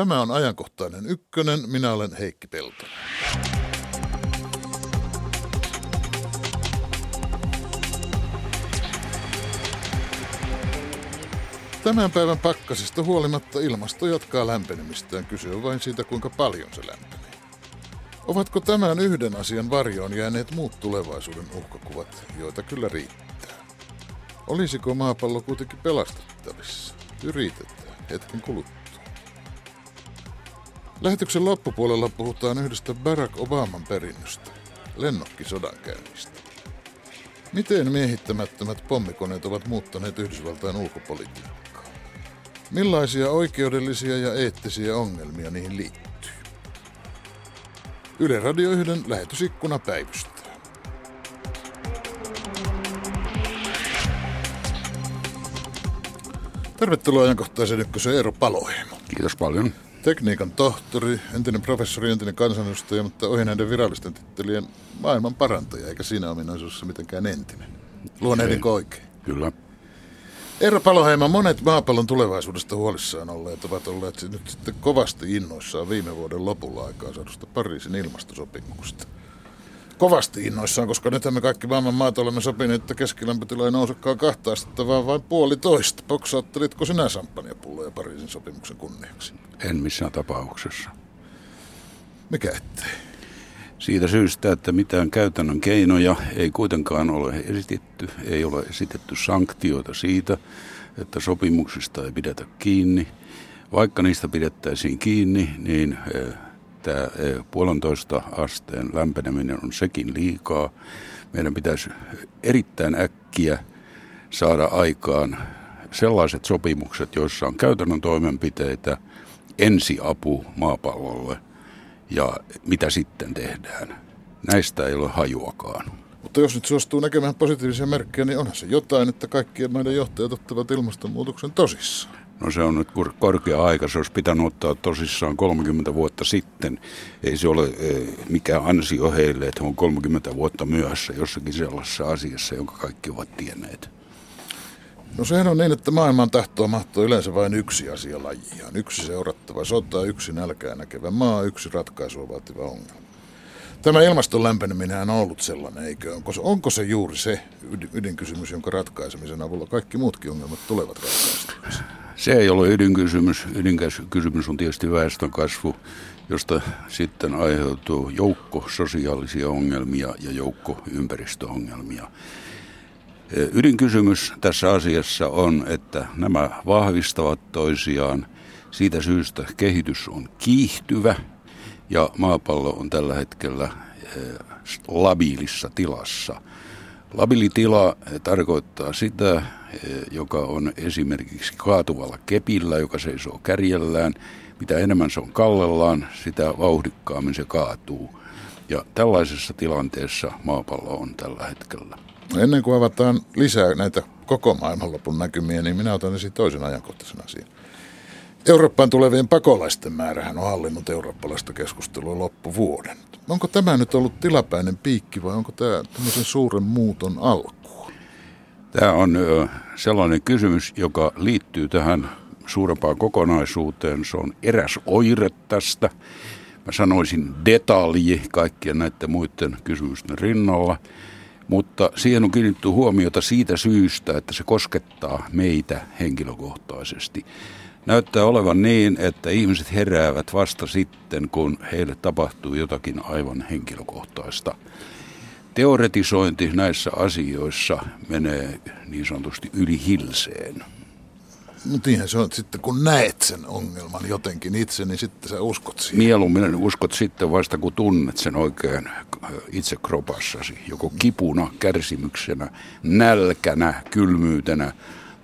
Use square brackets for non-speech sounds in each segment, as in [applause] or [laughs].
Tämä on ajankohtainen ykkönen. Minä olen Heikki Peltonen. Tämän päivän pakkasista huolimatta ilmasto jatkaa lämpenemistään. Kyse on vain siitä, kuinka paljon se lämpenee. Ovatko tämän yhden asian varjoon jääneet muut tulevaisuuden uhkakuvat, joita kyllä riittää? Olisiko maapallo kuitenkin pelastettavissa? Yritetään hetken kuluttua. Lähetyksen loppupuolella puhutaan yhdestä Barack Obaman perinnöstä, lennokkisodan käynnistä. Miten miehittämättömät pommikoneet ovat muuttaneet Yhdysvaltain ulkopolitiikkaa? Millaisia oikeudellisia ja eettisiä ongelmia niihin liittyy? Yle Radio 1 lähetysikkuna päivystää. Tervetuloa ajankohtaisen ykkösen Eero Paloheimo. Kiitos paljon. Tekniikan tohtori, entinen professori, entinen kansanedustaja, mutta ohi näiden virallisten tittelien maailman parantaja, eikä siinä ominaisuudessa mitenkään entinen. Luonnehdinko oikein? Kyllä. Eero Paloheima, monet maapallon tulevaisuudesta huolissaan olleet ovat olleet nyt sitten kovasti innoissaan viime vuoden lopulla aikaa saadusta Pariisin ilmastosopimuksesta. Kovasti innoissaan, koska nyt me kaikki maailman maat olemme sopineet, että keskilämpötila ei nousekaan kahta astetta, vaan vain puolitoista. Poksaattelitko sinä sampanjapulloja Pariisin sopimuksen kunniaksi? En missään tapauksessa. Mikä ettei? Siitä syystä, että mitään käytännön keinoja ei kuitenkaan ole esitetty, ei ole esitetty sanktioita siitä, että sopimuksista ei pidetä kiinni. Vaikka niistä pidettäisiin kiinni, niin eh, puolentoista asteen lämpeneminen on sekin liikaa. Meidän pitäisi erittäin äkkiä saada aikaan sellaiset sopimukset, joissa on käytännön toimenpiteitä, ensiapu maapallolle ja mitä sitten tehdään. Näistä ei ole hajuakaan. Mutta jos nyt suostuu näkemään positiivisia merkkejä, niin onhan se jotain, että kaikkien maiden johtajat ottavat ilmastonmuutoksen tosissaan. No se on nyt korkea aika, se olisi pitänyt ottaa tosissaan 30 vuotta sitten. Ei se ole mikään ansio heille, että on 30 vuotta myöhässä jossakin sellaisessa asiassa, jonka kaikki ovat tienneet. No sehän on niin, että maailman tahtoa mahtoo yleensä vain yksi asia lajiaan. Yksi seurattava sota, yksi nälkää näkevä maa, yksi ratkaisua vaativa ongelma. Tämä ilmaston lämpeneminen on ollut sellainen, eikö? Onko se, onko se juuri se ydinkysymys, jonka ratkaisemisen avulla kaikki muutkin ongelmat tulevat ratkaistuiksi? Se ei ole ydinkysymys. Ydinkysymys on tietysti väestönkasvu, josta sitten aiheutuu joukko sosiaalisia ongelmia ja joukko ympäristöongelmia. Ydinkysymys tässä asiassa on, että nämä vahvistavat toisiaan. Siitä syystä kehitys on kiihtyvä ja maapallo on tällä hetkellä labiilissa tilassa. Labiilitila tarkoittaa sitä, joka on esimerkiksi kaatuvalla kepillä, joka seisoo kärjellään. Mitä enemmän se on kallellaan, sitä vauhdikkaammin se kaatuu. Ja tällaisessa tilanteessa maapallo on tällä hetkellä. Ennen kuin avataan lisää näitä koko maailmanlopun näkymiä, niin minä otan esiin toisen ajankohtaisen asian. Eurooppaan tulevien pakolaisten määrähän on hallinnut eurooppalaista keskustelua loppuvuoden. Onko tämä nyt ollut tilapäinen piikki vai onko tämä tämmöisen suuren muuton alku? Tämä on sellainen kysymys, joka liittyy tähän suurempaan kokonaisuuteen. Se on eräs oire tästä. Mä sanoisin detalji kaikkien näiden muiden kysymysten rinnalla – mutta siihen on kiinnitty huomiota siitä syystä, että se koskettaa meitä henkilökohtaisesti. Näyttää olevan niin, että ihmiset heräävät vasta sitten, kun heille tapahtuu jotakin aivan henkilökohtaista. Teoretisointi näissä asioissa menee niin sanotusti yli hilseen. Mutta niinhän se on, että sitten kun näet sen ongelman jotenkin itse, niin sitten sä uskot siihen. Mieluummin uskot sitten vasta, kun tunnet sen oikein itse kropassasi. Joko kipuna, kärsimyksenä, nälkänä, kylmyytenä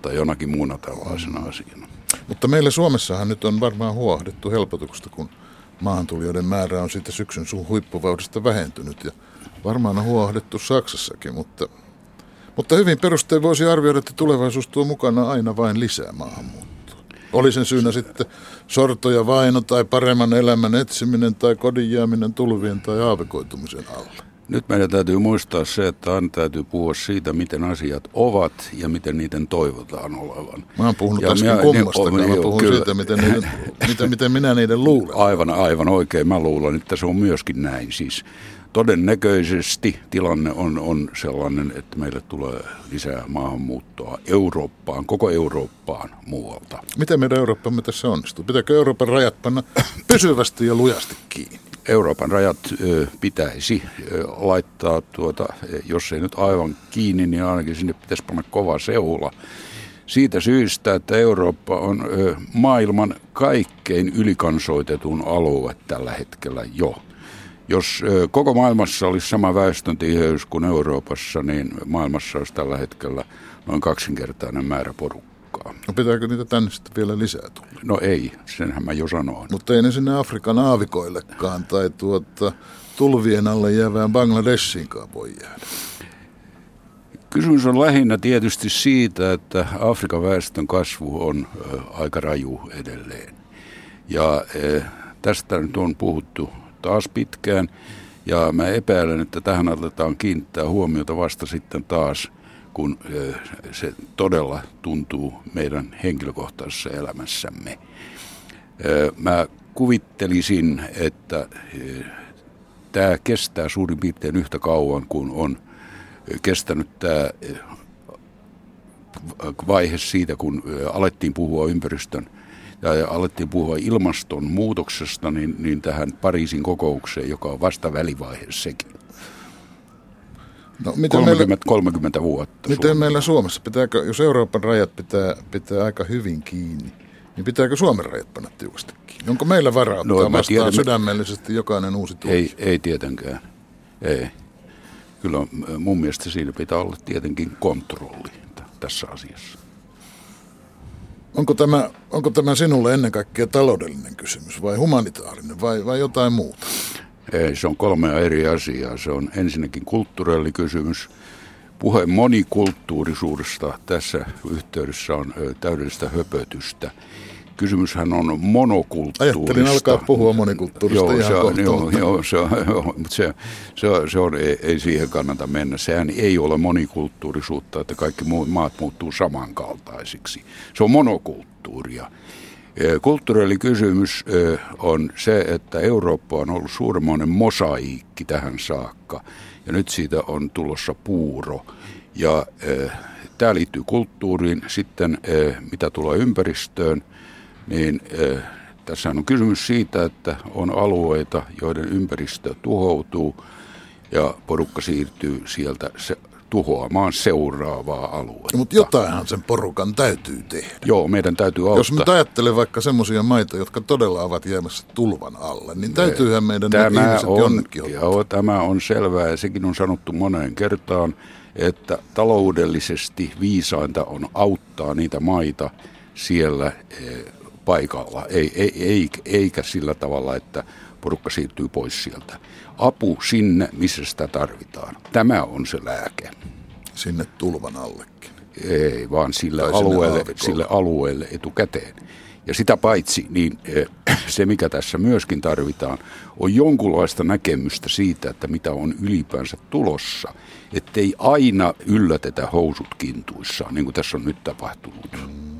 tai jonakin muuna tällaisena asiana. Mutta meillä Suomessahan nyt on varmaan huohdettu helpotuksesta, kun maahantulijoiden määrä on siitä syksyn suun huippuvaudesta vähentynyt. Ja varmaan on huohdettu Saksassakin, mutta mutta hyvin perustein voisi arvioida, että tulevaisuus tuo mukana aina vain lisää maahanmuuttoa. Oli sen syynä sitten sorto ja vaino tai paremman elämän etsiminen tai kodin jääminen tulvien tai aavikoitumisen alle. Nyt meidän täytyy muistaa se, että aina täytyy puhua siitä, miten asiat ovat ja miten niiden toivotaan olevan. Mä oon puhunut ja äsken kummasta, niin, mä puhun kyllä. siitä, miten, niiden, miten, miten minä niiden luulen. Aivan, aivan oikein. Mä luulen, että se on myöskin näin. Siis todennäköisesti tilanne on, on sellainen, että meille tulee lisää maahanmuuttoa Eurooppaan, koko Eurooppaan muualta. Miten meidän Eurooppamme tässä onnistuu? Pitääkö Euroopan rajat panna pysyvästi ja lujasti kiinni? Euroopan rajat pitäisi laittaa, tuota, jos ei nyt aivan kiinni, niin ainakin sinne pitäisi panna kova seula. Siitä syystä, että Eurooppa on maailman kaikkein ylikansoitetun alue tällä hetkellä jo. Jos koko maailmassa olisi sama väestöntiheys kuin Euroopassa, niin maailmassa olisi tällä hetkellä noin kaksinkertainen määrä porukkaa porukkaa. No pitääkö niitä tänne sitten vielä lisää tulla? No ei, senhän mä jo sanoin. Mutta ei ne sinne Afrikan aavikoillekaan tai tuota, tulvien alle jäävään Bangladeshiinkaan voi jäädä. Kysymys on lähinnä tietysti siitä, että Afrikan väestön kasvu on aika raju edelleen. Ja tästä nyt on puhuttu taas pitkään. Ja mä epäilen, että tähän aletaan kiinnittää huomiota vasta sitten taas kun se todella tuntuu meidän henkilökohtaisessa elämässämme. Mä kuvittelisin, että tämä kestää suurin piirtein yhtä kauan kuin on kestänyt tämä vaihe siitä, kun alettiin puhua ympäristön ja alettiin puhua ilmastonmuutoksesta, niin, niin tähän Pariisin kokoukseen, joka on vasta välivaihe sekin. No, miten 30, meillä, 30 vuotta. Miten Suomessa. meillä Suomessa? Pitääkö, jos Euroopan rajat pitää, pitää aika hyvin kiinni, niin pitääkö Suomen rajat panna tiukasti kiinni? Onko meillä varaa no, vastaan tiedän, sydämellisesti jokainen uusi tulos? Ei, ei tietenkään. Ei. Kyllä mun mielestä siinä pitää olla tietenkin kontrolli tässä asiassa. Onko tämä, onko tämä sinulle ennen kaikkea taloudellinen kysymys vai humanitaarinen vai, vai jotain muuta? Ei, se on kolmea eri asiaa. Se on ensinnäkin kulttuurellikysymys. Puhe monikulttuurisuudesta tässä yhteydessä on täydellistä höpötystä. Kysymyshän on monokulttuurista. Ajattelin alkaa puhua monikulttuurista joo, ihan se, joo, joo, se, joo, mutta se, se, se on, ei, ei siihen kannata mennä. Sehän ei ole monikulttuurisuutta, että kaikki muut maat muuttuu samankaltaisiksi. Se on monokulttuuria. Kulttuurikysymys on se, että Eurooppa on ollut suuremmoinen mosaiikki tähän saakka ja nyt siitä on tulossa puuro. Ja tämä liittyy kulttuuriin. Sitten mitä tulee ympäristöön, niin tässä on kysymys siitä, että on alueita, joiden ympäristö tuhoutuu ja porukka siirtyy sieltä tuhoamaan seuraavaa aluetta. Mutta jotainhan sen porukan täytyy tehdä. Joo, meidän täytyy auttaa. Jos nyt ajattelee vaikka semmoisia maita, jotka todella ovat jäämässä tulvan alle, niin täytyyhän meidän tämä ihmiset on, jonnekin ottaa. Joo, tämä on selvää ja sekin on sanottu moneen kertaan, että taloudellisesti viisainta on auttaa niitä maita siellä eh, paikalla, ei, ei, ei, eikä sillä tavalla, että porukka siirtyy pois sieltä. Apu sinne, missä sitä tarvitaan. Tämä on se lääke. Sinne tulvan allekin. Ei, vaan sille, alueelle, sille alueelle etukäteen. Ja sitä paitsi, niin eh, se mikä tässä myöskin tarvitaan, on jonkunlaista näkemystä siitä, että mitä on ylipäänsä tulossa. Ettei aina yllätetä housut kintuissaan, niin kuin tässä on nyt tapahtunut. Mm.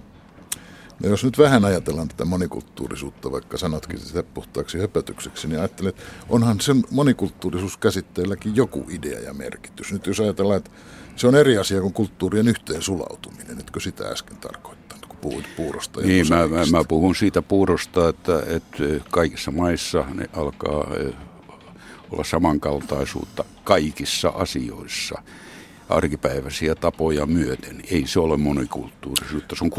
No jos nyt vähän ajatellaan tätä monikulttuurisuutta, vaikka sanotkin sitä puhtaaksi höpötykseksi, niin ajattelen, että onhan sen monikulttuurisuuskäsitteelläkin joku idea ja merkitys. Nyt jos ajatellaan, että se on eri asia kuin kulttuurien yhteen sulautuminen, etkö sitä äsken tarkoittanut, kun puhuit puurosta ja Niin, mä, mä, mä puhun siitä puurosta, että, että kaikissa maissa ne alkaa eh, olla samankaltaisuutta kaikissa asioissa – arkipäiväisiä tapoja myöten. Ei se ole monikulttuurisuutta, se on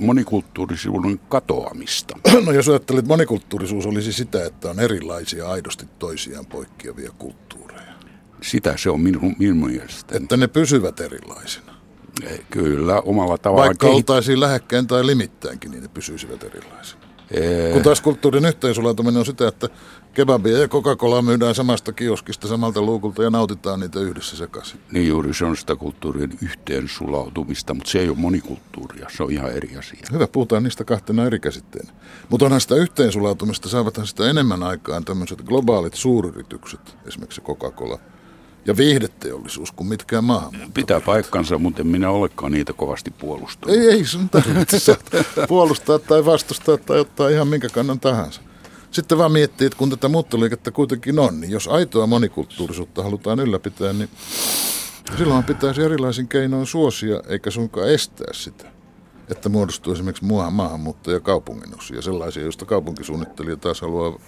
monikulttuurisuuden katoamista. [clears throat] No jos ajattelet, että monikulttuurisuus olisi sitä, että on erilaisia aidosti toisiaan poikkeavia kulttuureja. Sitä se on minun, minun mielestäni. Että ne pysyvät erilaisina. Kyllä, omalla tavallaan. Vaikka kehit... oltaisiin lähekkäin tai limittäinkin, niin ne pysyisivät erilaisina. Ee... Kun taas kulttuurin yhteensulautuminen on sitä, että kebabia ja Coca-Cola myydään samasta kioskista samalta luukulta ja nautitaan niitä yhdessä sekaisin. Niin juuri se on sitä kulttuurien yhteensulautumista, mutta se ei ole monikulttuuria, se on ihan eri asia. Hyvä, puhutaan niistä kahtena eri käsitteenä. Mutta onhan sitä yhteensulautumista, saavathan sitä enemmän aikaan tämmöiset globaalit suuryritykset, esimerkiksi Coca-Cola, ja viihdeteollisuus kuin mitkään maahanmuutto. Pitää paikkansa, mutta en minä olekaan niitä kovasti puolustanut. Ei, ei sun tarvitse [laughs] puolustaa tai vastustaa tai ottaa ihan minkä kannan tahansa. Sitten vaan miettii, että kun tätä muuttoliikettä kuitenkin on, niin jos aitoa monikulttuurisuutta halutaan ylläpitää, niin silloin pitäisi erilaisin keinoin suosia, eikä sunkaan estää sitä. Että muodostuu esimerkiksi maahanmuutto- ja kaupunginosia, sellaisia, joista kaupunkisuunnittelija taas haluaa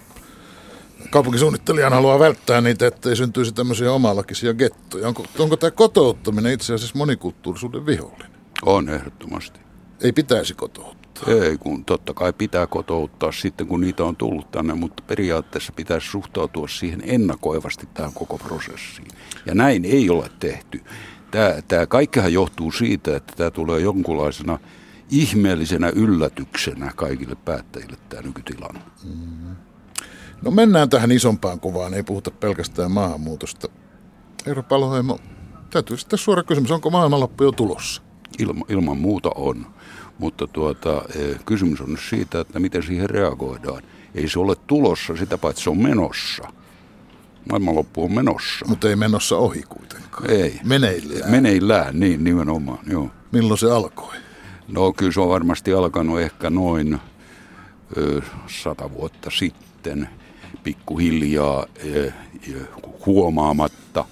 kaupunkisuunnittelijan haluaa välttää niitä, ettei syntyisi tämmöisiä omalakisia gettoja. Onko, onko tämä kotouttaminen itse asiassa monikulttuurisuuden vihollinen? On ehdottomasti. Ei pitäisi kotouttaa. Ei, kun totta kai pitää kotouttaa sitten, kun niitä on tullut tänne, mutta periaatteessa pitäisi suhtautua siihen ennakoivasti tähän koko prosessiin. Ja näin ei ole tehty. Tämä, tämä kaikkehan johtuu siitä, että tämä tulee jonkunlaisena ihmeellisenä yllätyksenä kaikille päättäjille tämä nykytilanne. Mm. No mennään tähän isompaan kuvaan, ei puhuta pelkästään maahanmuutosta. Eero Paloheimo, täytyy sitten suora kysymys, onko maailmanloppu jo tulossa? Ilma, ilman muuta on, mutta tuota, e, kysymys on siitä, että miten siihen reagoidaan. Ei se ole tulossa, sitä paitsi se on menossa. Maailmanloppu on menossa. Mutta ei menossa ohi kuitenkaan. Ei. Meneillään. Meneillään, niin nimenomaan, joo. Milloin se alkoi? No kyllä se on varmasti alkanut ehkä noin ö, sata vuotta sitten – pikkuhiljaa eh, huomaamatta.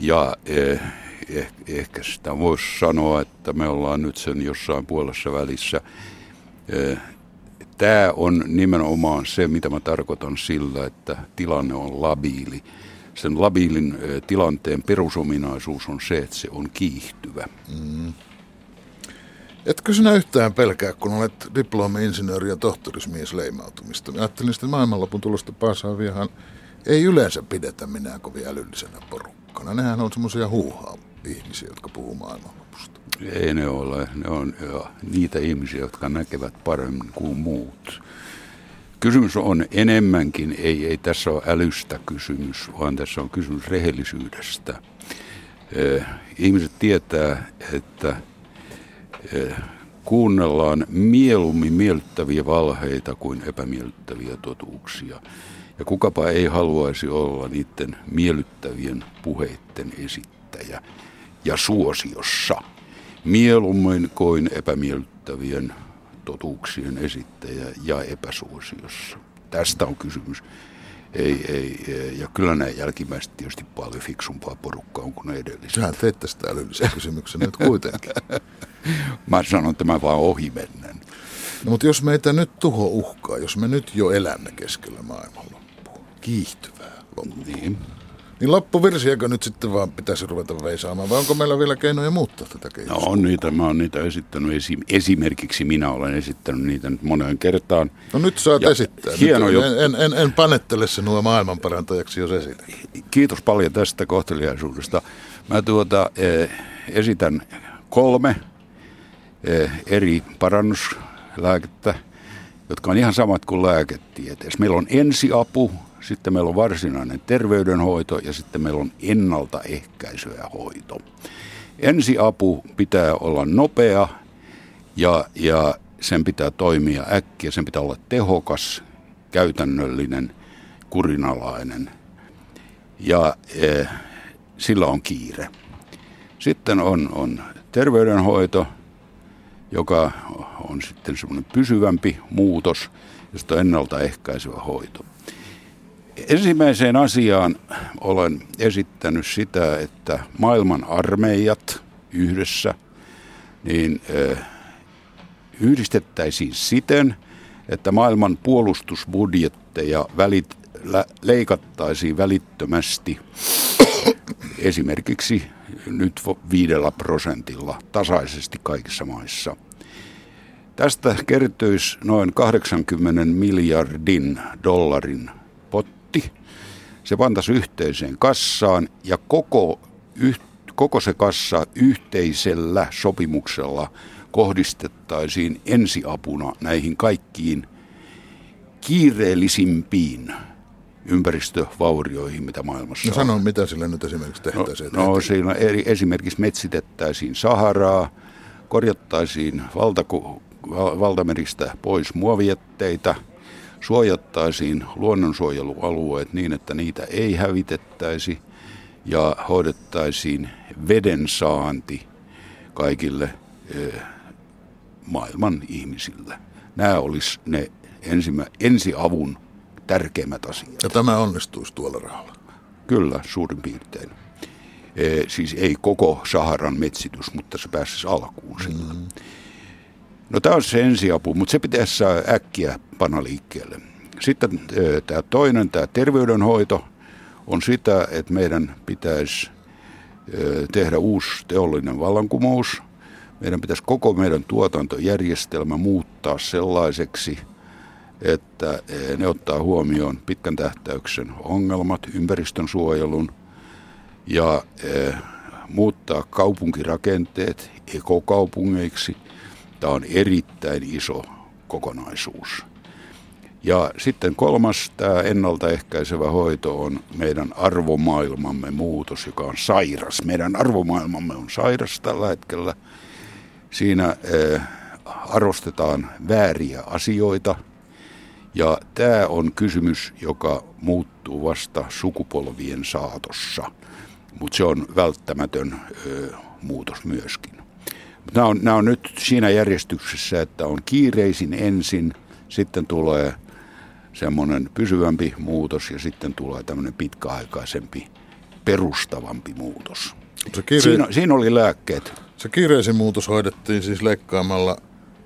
Ja eh, eh, ehkä sitä voisi sanoa, että me ollaan nyt sen jossain puolessa välissä. Tämä on nimenomaan se, mitä mä tarkoitan sillä, että tilanne on labiili. Sen labiilin tilanteen perusominaisuus on se, että se on kiihtyvä. Mm. Etkö sinä yhtään pelkää, kun olet diplomi-insinööri ja tohtorismies leimautumista? Mä ajattelin, että maailmanlopun tulosta Paasaaviahan ei yleensä pidetä minä kovin älyllisenä porukkana. Nehän on semmoisia huuhaa ihmisiä, jotka puhuu maailmanlopusta. Ei ne ole. Ne on jo niitä ihmisiä, jotka näkevät paremmin kuin muut. Kysymys on enemmänkin, ei, ei tässä ole älystä kysymys, vaan tässä on kysymys rehellisyydestä. Eh, ihmiset tietää, että kuunnellaan mieluummin miellyttäviä valheita kuin epämiellyttäviä totuuksia. Ja kukapa ei haluaisi olla niiden miellyttävien puheiden esittäjä ja suosiossa. Mieluummin kuin epämiellyttävien totuuksien esittäjä ja epäsuosiossa. Tästä on kysymys. Ei, ei. Ja kyllä nämä jälkimmäiset tietysti paljon fiksumpaa porukkaa kuin ne edelliset. Sähän teet tästä älyllisen kysymyksen nyt kuitenkin. [laughs] [laughs] mä sanon, että mä vaan ohi mennään. No, mutta jos meitä nyt tuho uhkaa, jos me nyt jo elämme keskellä maailmanloppua, kiihtyvää loppua, niin. Niin loppuvirsiäkö nyt sitten vaan pitäisi ruveta veisaamaan, vai onko meillä vielä keinoja muuttaa tätä kehitystä? No on niitä, mä oon niitä esittänyt. Esimerkiksi minä olen esittänyt niitä nyt moneen kertaan. No nyt saat ja esittää. Hieno nyt, en, en, en panettele sinua maailmanparantajaksi, jos esitän. Kiitos paljon tästä kohteliaisuudesta. Mä tuota, eh, esitän kolme eri parannuslääkettä, jotka on ihan samat kuin lääketieteessä. Meillä on ensiapu, sitten meillä on varsinainen terveydenhoito ja sitten meillä on ennaltaehkäisy ja hoito. Ensiapu pitää olla nopea ja, ja sen pitää toimia äkkiä, sen pitää olla tehokas, käytännöllinen, kurinalainen ja e, sillä on kiire. Sitten on, on terveydenhoito, joka on sitten semmoinen pysyvämpi muutos, josta ennaltaehkäisevä hoito. Ensimmäiseen asiaan olen esittänyt sitä, että maailman armeijat yhdessä niin yhdistettäisiin siten, että maailman puolustusbudjetteja välit, lä, leikattaisiin välittömästi esimerkiksi nyt viidellä prosentilla tasaisesti kaikissa maissa. Tästä kertyisi noin 80 miljardin dollarin potti. Se pantaisi yhteiseen kassaan ja koko, yh, koko se kassa yhteisellä sopimuksella kohdistettaisiin ensiapuna näihin kaikkiin kiireellisimpiin ympäristövaurioihin, mitä maailmassa no, sano, mitä sille nyt esimerkiksi tehtäisiin? No, no siinä eri, esimerkiksi metsitettäisiin Saharaa, korjattaisiin valtaku, valtameristä pois muovietteitä – suojattaisiin luonnonsuojelualueet niin, että niitä ei hävitettäisi ja hoidettaisiin veden saanti kaikille maailman ihmisille. Nämä olisi ne ensimä, ensiavun tärkeimmät asiat. Ja tämä onnistuisi tuolla rahalla? Kyllä, suurin piirtein. E, siis ei koko Saharan metsitys, mutta se pääsisi alkuun sillä. Mm. No tämä on se ensiapu, mutta se pitäisi saada äkkiä panna liikkeelle. Sitten tämä toinen, tämä terveydenhoito, on sitä, että meidän pitäisi tehdä uusi teollinen vallankumous. Meidän pitäisi koko meidän tuotantojärjestelmä muuttaa sellaiseksi – että ne ottaa huomioon pitkän tähtäyksen ongelmat, ympäristön suojelun ja muuttaa kaupunkirakenteet ekokaupungeiksi. Tämä on erittäin iso kokonaisuus. Ja sitten kolmas, tämä ennaltaehkäisevä hoito on meidän arvomaailmamme muutos, joka on sairas. Meidän arvomaailmamme on sairas tällä hetkellä. Siinä eh, arvostetaan vääriä asioita – ja tämä on kysymys, joka muuttuu vasta sukupolvien saatossa, mutta se on välttämätön ö, muutos myöskin. Nämä on, nämä on nyt siinä järjestyksessä, että on kiireisin ensin, sitten tulee semmoinen pysyvämpi muutos ja sitten tulee tämmöinen pitkäaikaisempi, perustavampi muutos. Se kiire... siinä, siinä oli lääkkeet. Se kiireisin muutos hoidettiin siis leikkaamalla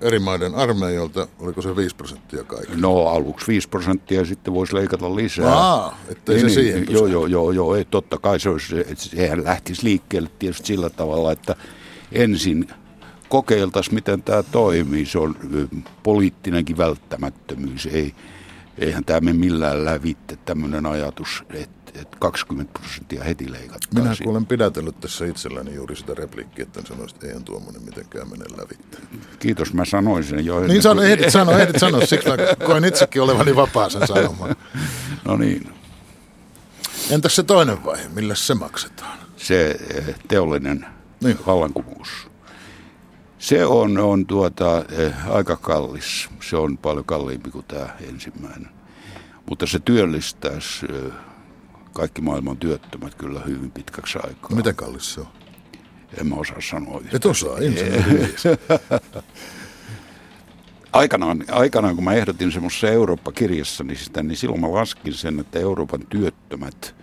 eri maiden armeijoilta, oliko se 5 prosenttia kaikki? No aluksi 5 prosenttia ja sitten voisi leikata lisää. Aa, ettei niin, se niin, siihen Joo, joo, joo, joo ei, totta kai se olisi, että sehän lähtisi liikkeelle tietysti sillä tavalla, että ensin kokeiltaisiin, miten tämä toimii. Se on poliittinenkin välttämättömyys. Ei, eihän tämä mene millään lävitte tämmöinen ajatus, että että 20 prosenttia heti leikattaisiin. Minä olen pidätellyt tässä itselläni juuri sitä repliikkiä, että en sanoisi, että eihän tuommoinen mitenkään mene lävitse. Kiitos, mä sanoin sen jo. Niin sano, ehdit sanoa, ehdit sanoa, siksi mä koin itsekin olevani vapaa sen sanomaan. [laughs] No niin. Entäs se toinen vaihe, millä se maksetaan? Se eh, teollinen niin. vallankumous. Se on, on tuota, eh, aika kallis. Se on paljon kalliimpi kuin tämä ensimmäinen. Mutta se työllistäisi eh, kaikki maailman työttömät kyllä hyvin pitkäksi aikaa. Miten kallis se on? En mä osaa sanoa. Et osaa, [laughs] aikanaan, aikanaan, kun mä ehdotin semmoisessa Eurooppa-kirjassa, niin, sitä, niin silloin mä laskin sen, että Euroopan työttömät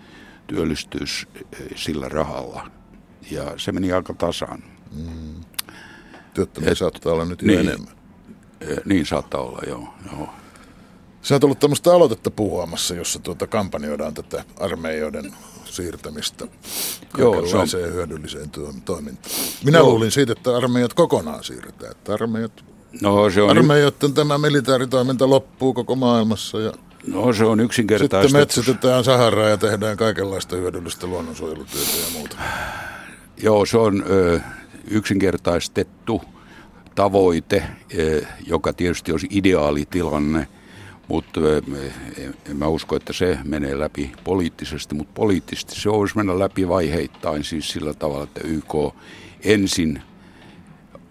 työllistyisi eh, sillä rahalla. Ja se meni aika tasan. Mm. Työttömiä Et, saattaa olla nyt niin, enemmän. Eh, niin saattaa olla, joo. joo. Sä oot ollut tämmöistä aloitetta puhuamassa, jossa tuota kampanjoidaan tätä armeijoiden siirtämistä kaikenlaiseen hyödylliseen toimintaan. Minä Joo. luulin siitä, että armeijat kokonaan siirretään. Että armeijat, no, se on armeijoiden tämä militaaritoiminta loppuu koko maailmassa ja No se on yksinkertaisesti. Sitten metsitetään Saharaa ja tehdään kaikenlaista hyödyllistä luonnonsuojelutyötä ja muuta. Joo, se on yksinkertaistettu tavoite, ö, joka tietysti olisi ideaalitilanne – mutta en mä usko, että se menee läpi poliittisesti, mutta poliittisesti se olisi mennä läpi vaiheittain siis sillä tavalla, että YK ensin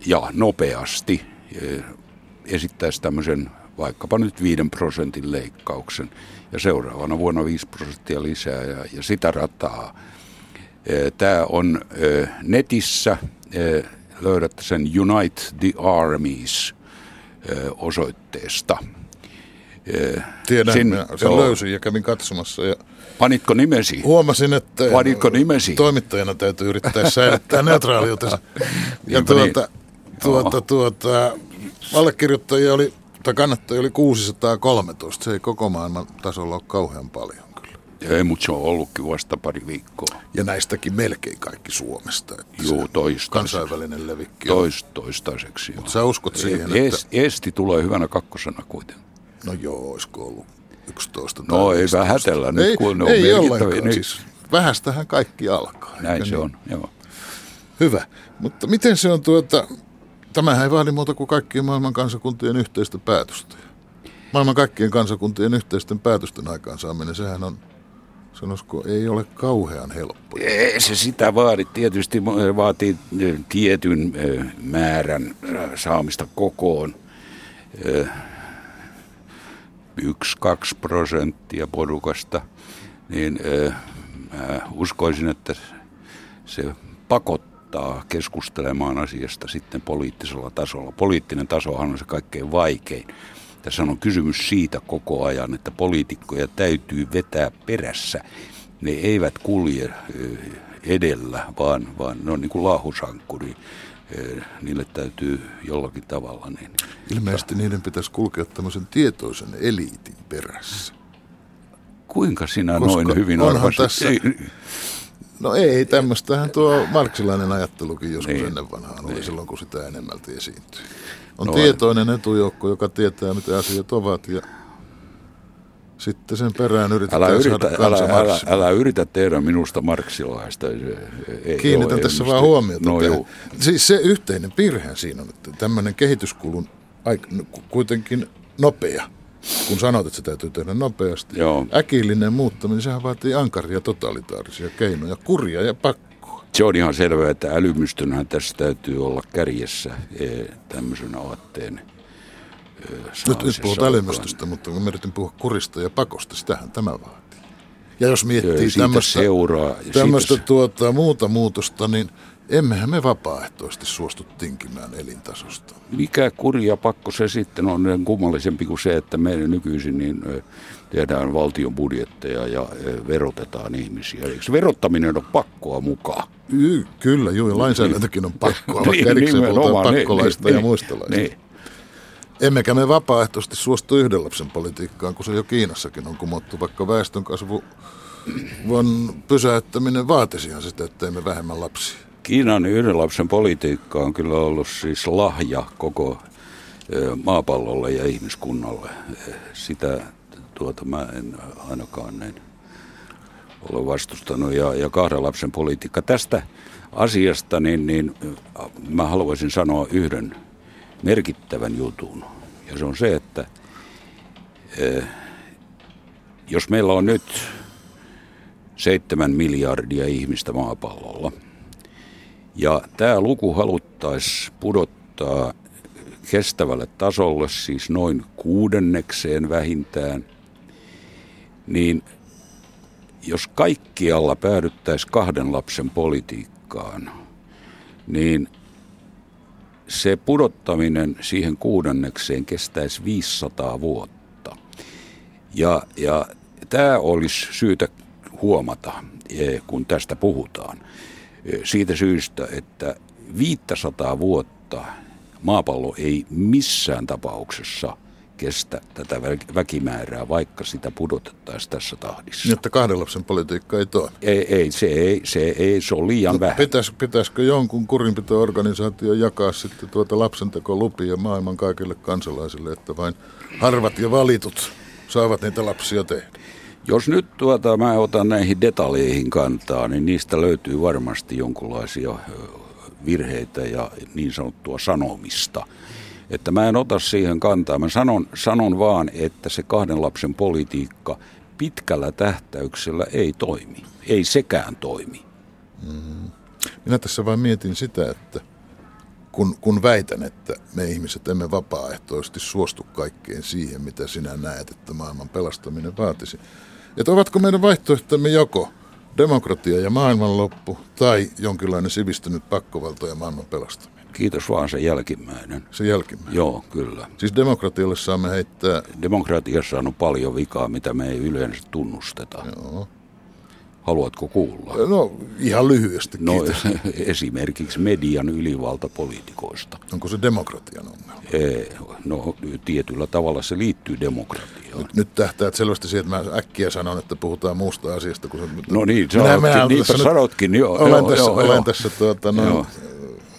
ja nopeasti esittäisi tämmöisen vaikkapa nyt 5 prosentin leikkauksen ja seuraavana vuonna 5 prosenttia lisää ja, ja sitä rataa. Tämä on netissä, löydätte sen Unite the Armies osoitteesta – Tiedän, Sin, sen joo. löysin ja kävin katsomassa. Ja Panitko nimesi? Huomasin, että Panitko nimesi? toimittajana täytyy yrittää säilyttää [laughs] neutraaliutensa. ja tuota, niin. tuota, tuota, allekirjoittajia oli, tai kannattajia oli 613. Se ei koko maailman tasolla ole kauhean paljon Ei, mutta se on ollutkin vasta pari viikkoa. Ja näistäkin melkein kaikki Suomesta. Joo, toistaiseksi. Kansainvälinen levikki Toist, Toistaiseksi, Mutta sä uskot siihen, e- että... Esti tulee hyvänä kakkosena kuitenkin. No joo, olisiko ollut 11 tai No ei vähätellä nyt, ei, kun ne on ei ollenkaan, niin... siis vähästähän kaikki alkaa. Näin se niin? on, joo. Hyvä, mutta miten se on tuota, tämähän ei vaadi muuta kuin kaikkien maailman kansakuntien yhteistä päätöstä. Maailman kaikkien kansakuntien yhteisten päätösten aikaansaaminen, sehän on sanoisiko, ei ole kauhean helppo. Ei se sitä vaadi. Tietysti vaatii tietyn määrän saamista kokoon yksi kaksi prosenttia porukasta, niin Mä uskoisin, että se pakottaa keskustelemaan asiasta sitten poliittisella tasolla. Poliittinen tasohan on se kaikkein vaikein. Tässä on kysymys siitä koko ajan, että poliitikkoja täytyy vetää perässä. Ne eivät kulje edellä, vaan, vaan ne on niin kuin laahusankkuri. Niille täytyy jollakin tavalla. Niin, Ilmeisesti niiden pitäisi kulkea tämmöisen tietoisen eliitin perässä. Kuinka sinä Koska noin hyvin arvasit? Tässä, no ei, tämmöistähän tuo marksilainen ajattelukin joskus niin, ennen vanhaan oli niin. silloin, kun sitä enemmälti esiintyi. On no, tietoinen etujoukko, joka tietää, mitä asiat ovat ja sitten sen perään yritetään älä yritä, älä, älä, älä, yritä tehdä minusta marksilaista. Ei, Kiinnitän tässä ei, vaan huomiota. No, Siis se yhteinen virhe siinä on, että tämmöinen kehityskulun aika, kuitenkin nopea, kun sanot, että se täytyy tehdä nopeasti. Joo. Äkillinen muuttaminen, sehän vaatii ankaria totalitaarisia keinoja, kuria ja pakkoa. Se on ihan selvää, että älymystönhän tässä täytyy olla kärjessä e, tämmöisen aatteen nyt, nyt puhutaan älymystöstä, mutta kun mä yritin puhua kurista ja pakosta, sitähän tämä vaatii. Ja jos miettii tämmöistä, seuraa, tämmöistä siitä... tuota, muuta muutosta, niin emmehän me vapaaehtoisesti suostu tinkimään elintasosta. Mikä kurja pakko se sitten on kummallisempi kuin se, että meidän nykyisin niin tehdään valtion budjetteja ja verotetaan ihmisiä. Eikö verottaminen on pakkoa mukaan? Y- kyllä, juu, lainsäädäntökin on pakkoa, [laughs] vaikka niin, erikseen puhutaan niin, pakkolaista niin, ja niin, muistalaista. Niin. Emmekä me vapaaehtoisesti suostu yhden lapsen politiikkaan, kun se jo Kiinassakin on kumottu, vaikka väestönkasvu vaan pysäyttäminen vaatisihan sitä, että emme vähemmän lapsia. Kiinan yhden lapsen politiikka on kyllä ollut siis lahja koko maapallolle ja ihmiskunnalle. Sitä tuota mä en ainakaan näin ole vastustanut. Ja, ja kahden lapsen politiikka. Tästä asiasta niin, niin mä haluaisin sanoa yhden merkittävän jutun. Ja se on se, että eh, jos meillä on nyt seitsemän miljardia ihmistä maapallolla, ja tämä luku haluttaisiin pudottaa kestävälle tasolle, siis noin kuudennekseen vähintään, niin jos kaikkialla päädyttäisiin kahden lapsen politiikkaan, niin se pudottaminen siihen kuudennekseen kestäisi 500 vuotta. Ja, ja tämä olisi syytä huomata, e, kun tästä puhutaan. E, siitä syystä, että 500 vuotta maapallo ei missään tapauksessa – kestä tätä väkimäärää, vaikka sitä pudotettaisiin tässä tahdissa. Jotta kahden lapsen politiikka ei toimi? Ei, ei, se, ei se, ei, se on liian no, vähän. Pitäis, pitäisikö jonkun kurinpito-organisaatio jakaa sitten tuota lapsentekolupia maailman kaikille kansalaisille, että vain harvat ja valitut saavat niitä lapsia tehdä? Jos nyt tuota, mä otan näihin detaljeihin kantaa, niin niistä löytyy varmasti jonkinlaisia virheitä ja niin sanottua sanomista – että mä en ota siihen kantaa. Mä sanon, sanon vaan, että se kahden lapsen politiikka pitkällä tähtäyksellä ei toimi. Ei sekään toimi. Mm. Minä tässä vain mietin sitä, että kun, kun väitän, että me ihmiset emme vapaaehtoisesti suostu kaikkeen siihen, mitä sinä näet, että maailman pelastaminen vaatisi. Että ovatko meidän vaihtoehtomme joko demokratia ja maailmanloppu tai jonkinlainen sivistynyt pakkovalta ja maailman pelastaminen? Kiitos vaan se jälkimmäinen. Se jälkimmäinen? Joo, kyllä. Siis demokratialle saamme heittää... Demokratiassa on paljon vikaa, mitä me ei yleensä tunnusteta. Joo. Haluatko kuulla? No ihan lyhyesti, no, [laughs] esimerkiksi median ylivalta poliitikoista. Onko se demokratian ongelma? Ei, no tietyllä tavalla se liittyy demokratiaan. Nyt, nyt tähtäät selvästi siihen, että mä äkkiä sanon, että puhutaan muusta asiasta. Kun se, no niin, minä, minä niinpä sanotkin. Joo, olen joo, tässä, joo, olen joo. tässä tuota, noin, joo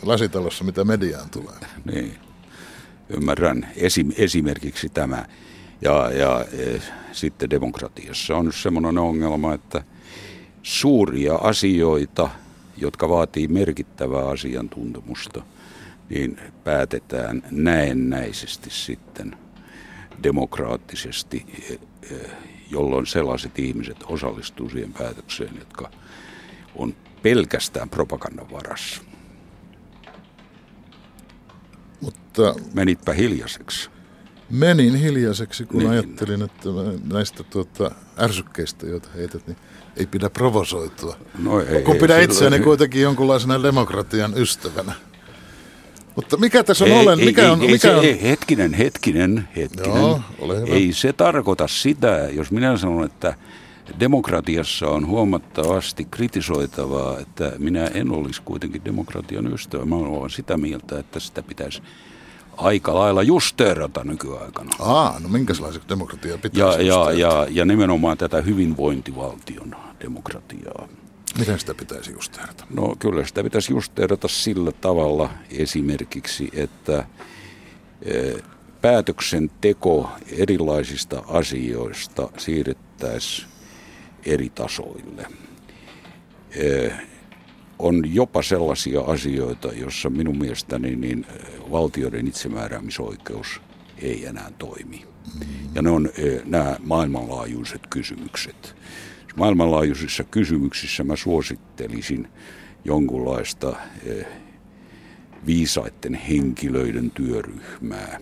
lasitalossa, mitä mediaan tulee. Niin, ymmärrän. Esim, esimerkiksi tämä. Ja, ja e, sitten demokratiassa on semmoinen ongelma, että suuria asioita, jotka vaatii merkittävää asiantuntemusta, niin päätetään näennäisesti sitten demokraattisesti, e, e, jolloin sellaiset ihmiset osallistuu siihen päätökseen, jotka on pelkästään propagandan varassa. Mutta, Menitpä hiljaiseksi. Menin hiljaiseksi, kun niin. ajattelin, että näistä tuota, ärsykkeistä, joita heität, niin ei pidä provosoitua. No ei, kun pidä itseäni kuitenkin jonkunlaisena demokratian ystävänä. Mutta mikä tässä on ei, olen? Mikä ei, on, ei, mikä se, on? Ei, hetkinen, hetkinen, hetkinen. Joo, ole hyvä. Ei se tarkoita sitä, jos minä sanon, että demokratiassa on huomattavasti kritisoitavaa, että minä en olisi kuitenkin demokratian ystävä. Mä olen sitä mieltä, että sitä pitäisi aika lailla justeerata nykyaikana. Aa, no minkälaisen demokratia pitäisi ja, ja, ja, ja nimenomaan tätä hyvinvointivaltion demokratiaa. Miten sitä pitäisi justeerata? No kyllä sitä pitäisi justeerata sillä tavalla esimerkiksi, että e, päätöksenteko erilaisista asioista siirrettäisiin eri tasoille. E, on jopa sellaisia asioita, joissa minun mielestäni niin valtioiden itsemääräämisoikeus ei enää toimi. Ja ne on nämä maailmanlaajuiset kysymykset. Maailmanlaajuisissa kysymyksissä mä suosittelisin jonkunlaista viisaiden henkilöiden työryhmää,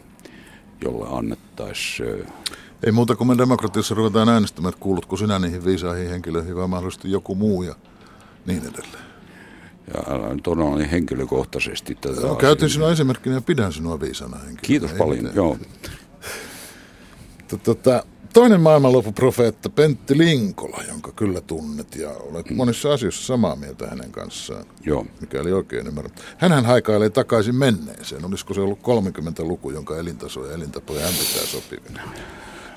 jolla annettaisiin... Ei muuta kuin me demokratiassa ruvetaan äänestämään, että kuulutko sinä niihin viisaihin henkilöihin, vaan mahdollisesti joku muu ja niin edelleen. Ja älä nyt ole niin henkilökohtaisesti tätä no, Käytin sinua esimerkkinä ja pidän sinua viisana henkilöä. Kiitos Ei paljon, mitään. joo. Tota, toinen maailmanloppuprofeetta Pentti Linkola, jonka kyllä tunnet ja olet mm. monissa asioissa samaa mieltä hänen kanssaan. Joo. Mikäli oikein ymmärrän. Hänhän haikailee takaisin menneeseen. Olisiko se ollut 30 luku, jonka elintaso ja elintapoja hän pitää sopivina?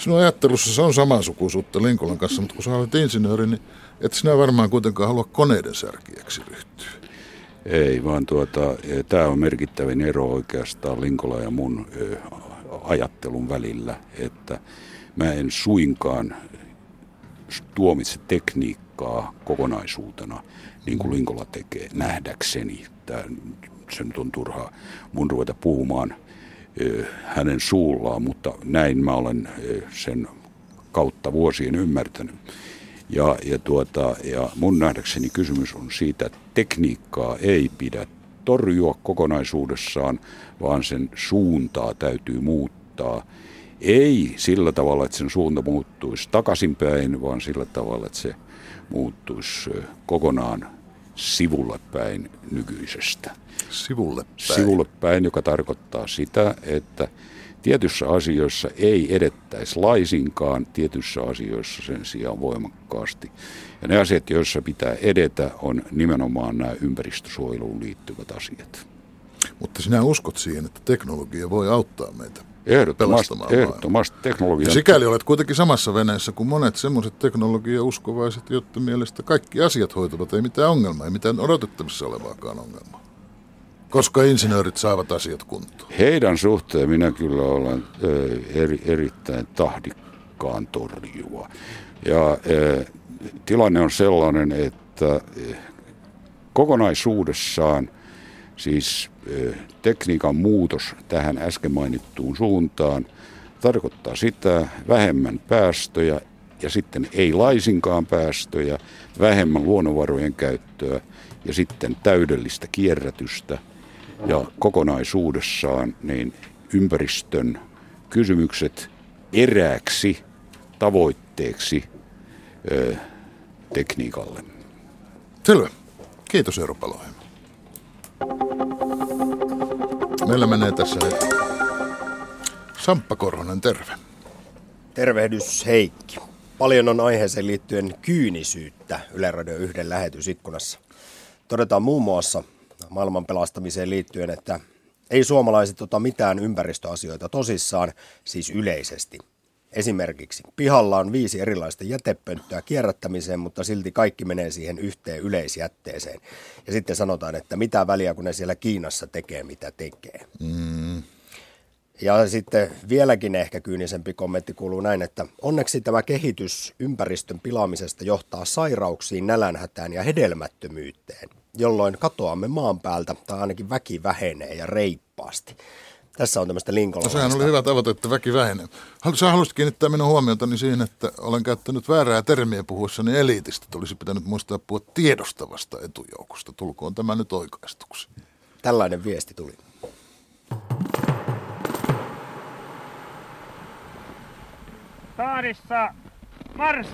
Sinun ajattelussa se on samansukuisuutta Linkolan kanssa, mutta kun sä olet insinööri, niin et sinä varmaan kuitenkaan halua koneiden särkijäksi ryhtyä. Ei, vaan tuota, e, tämä on merkittävin ero oikeastaan Linkola ja mun e, ajattelun välillä, että mä en suinkaan tuomitse tekniikkaa kokonaisuutena, niin kuin Linkola tekee, nähdäkseni. Tämä, se nyt on turhaa mun ruveta puhumaan hänen suullaan, mutta näin mä olen sen kautta vuosien ymmärtänyt. Ja, ja, tuota, ja mun nähdäkseni kysymys on siitä, että tekniikkaa ei pidä torjua kokonaisuudessaan, vaan sen suuntaa täytyy muuttaa. Ei sillä tavalla, että sen suunta muuttuisi takaisinpäin, vaan sillä tavalla, että se muuttuisi kokonaan sivulle päin nykyisestä. Sivulle päin? Sivulle päin, joka tarkoittaa sitä, että Tietyissä asioissa ei edettäisi laisinkaan, tietyissä asioissa sen sijaan voimakkaasti. Ja ne asiat, joissa pitää edetä, on nimenomaan nämä ympäristösuojeluun liittyvät asiat. Mutta sinä uskot siihen, että teknologia voi auttaa meitä Ehdottomasti, ehdottomasti teknologia. Sikäli olet kuitenkin samassa veneessä kuin monet semmoiset teknologia-uskovaiset, joiden mielestä kaikki asiat hoituvat, ei mitään ongelmaa, ei mitään odotettavissa olevaakaan ongelmaa koska insinöörit saavat asiat kuntoon? Heidän suhteen minä kyllä olen eri, erittäin tahdikkaan torjua. Ja tilanne on sellainen, että kokonaisuudessaan siis tekniikan muutos tähän äsken mainittuun suuntaan tarkoittaa sitä vähemmän päästöjä ja sitten ei laisinkaan päästöjä, vähemmän luonnonvarojen käyttöä ja sitten täydellistä kierrätystä – ja kokonaisuudessaan niin ympäristön kysymykset erääksi tavoitteeksi ö, tekniikalle. Selvä. Kiitos Eero Paloheimo. Meillä menee tässä heti. Samppa Korhonen, terve. Tervehdys Heikki. Paljon on aiheeseen liittyen kyynisyyttä Yle Radio 1 lähetysikkunassa. Todetaan muun muassa, maailman pelastamiseen liittyen, että ei suomalaiset ota mitään ympäristöasioita tosissaan, siis yleisesti. Esimerkiksi pihalla on viisi erilaista jätepönttöä kierrättämiseen, mutta silti kaikki menee siihen yhteen yleisjätteeseen. Ja sitten sanotaan, että mitä väliä, kun ne siellä Kiinassa tekee, mitä tekee. Mm. Ja sitten vieläkin ehkä kyynisempi kommentti kuuluu näin, että onneksi tämä kehitys ympäristön pilaamisesta johtaa sairauksiin, nälänhätään ja hedelmättömyyteen jolloin katoamme maan päältä, tai ainakin väki vähenee ja reippaasti. Tässä on tämmöistä linkolalaista. No, sehän oli hyvä tavoite, että väki vähenee. Sä haluaisit kiinnittää minun huomiotani siihen, että olen käyttänyt väärää termiä puhuessani eliitistä. Olisi pitänyt muistaa puhua tiedostavasta etujoukosta. Tulkoon tämä nyt Tällainen viesti tuli. Taadissa, mars!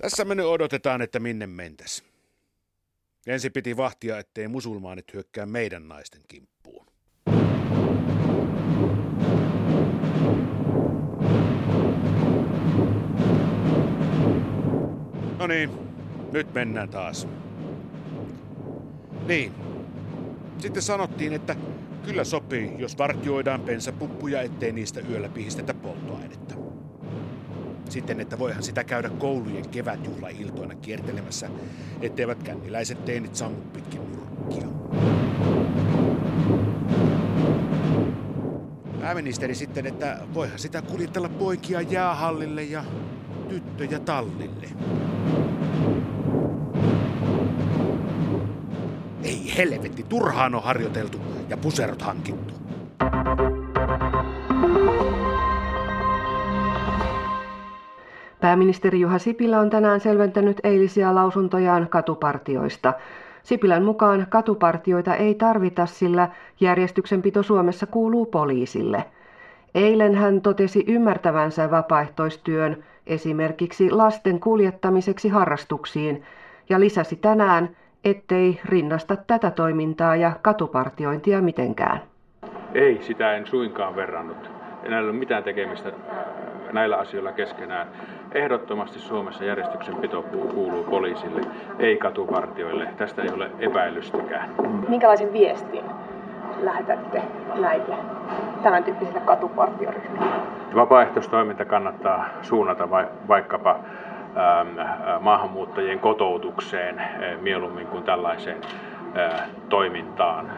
Tässä me nyt odotetaan, että minne mentäs. Ensin piti vahtia, ettei musulmaanit hyökkää meidän naisten kimppuun. No niin, nyt mennään taas. Niin. Sitten sanottiin, että kyllä sopii, jos vartioidaan pensapuppuja, ettei niistä yöllä pihistetä polttoainetta. Sitten, että voihan sitä käydä koulujen kevätjuhlailtoina kiertelemässä, etteivät känniläiset teinit sammu pitkin nurkkia. Pääministeri sitten, että voihan sitä kuljetella poikia jäähallille ja tyttöjä tallille. Ei helvetti, turhaan on harjoiteltu ja puserot hankittu. Pääministeri Juha Sipilä on tänään selventänyt eilisiä lausuntojaan katupartioista. Sipilän mukaan katupartioita ei tarvita, sillä järjestyksenpito Suomessa kuuluu poliisille. Eilen hän totesi ymmärtävänsä vapaaehtoistyön esimerkiksi lasten kuljettamiseksi harrastuksiin ja lisäsi tänään, ettei rinnasta tätä toimintaa ja katupartiointia mitenkään. Ei, sitä en suinkaan verrannut. Ei ole mitään tekemistä näillä asioilla keskenään. Ehdottomasti Suomessa järjestyksenpito kuuluu poliisille, ei katupartioille. Tästä ei ole epäilystäkään. Minkälaisen viestin lähetätte näille tämän tyyppisille katupartioryhmille? Vapaaehtoistoiminta kannattaa suunnata vaikkapa ähm, maahanmuuttajien kotoutukseen äh, mieluummin kuin tällaiseen äh, toimintaan.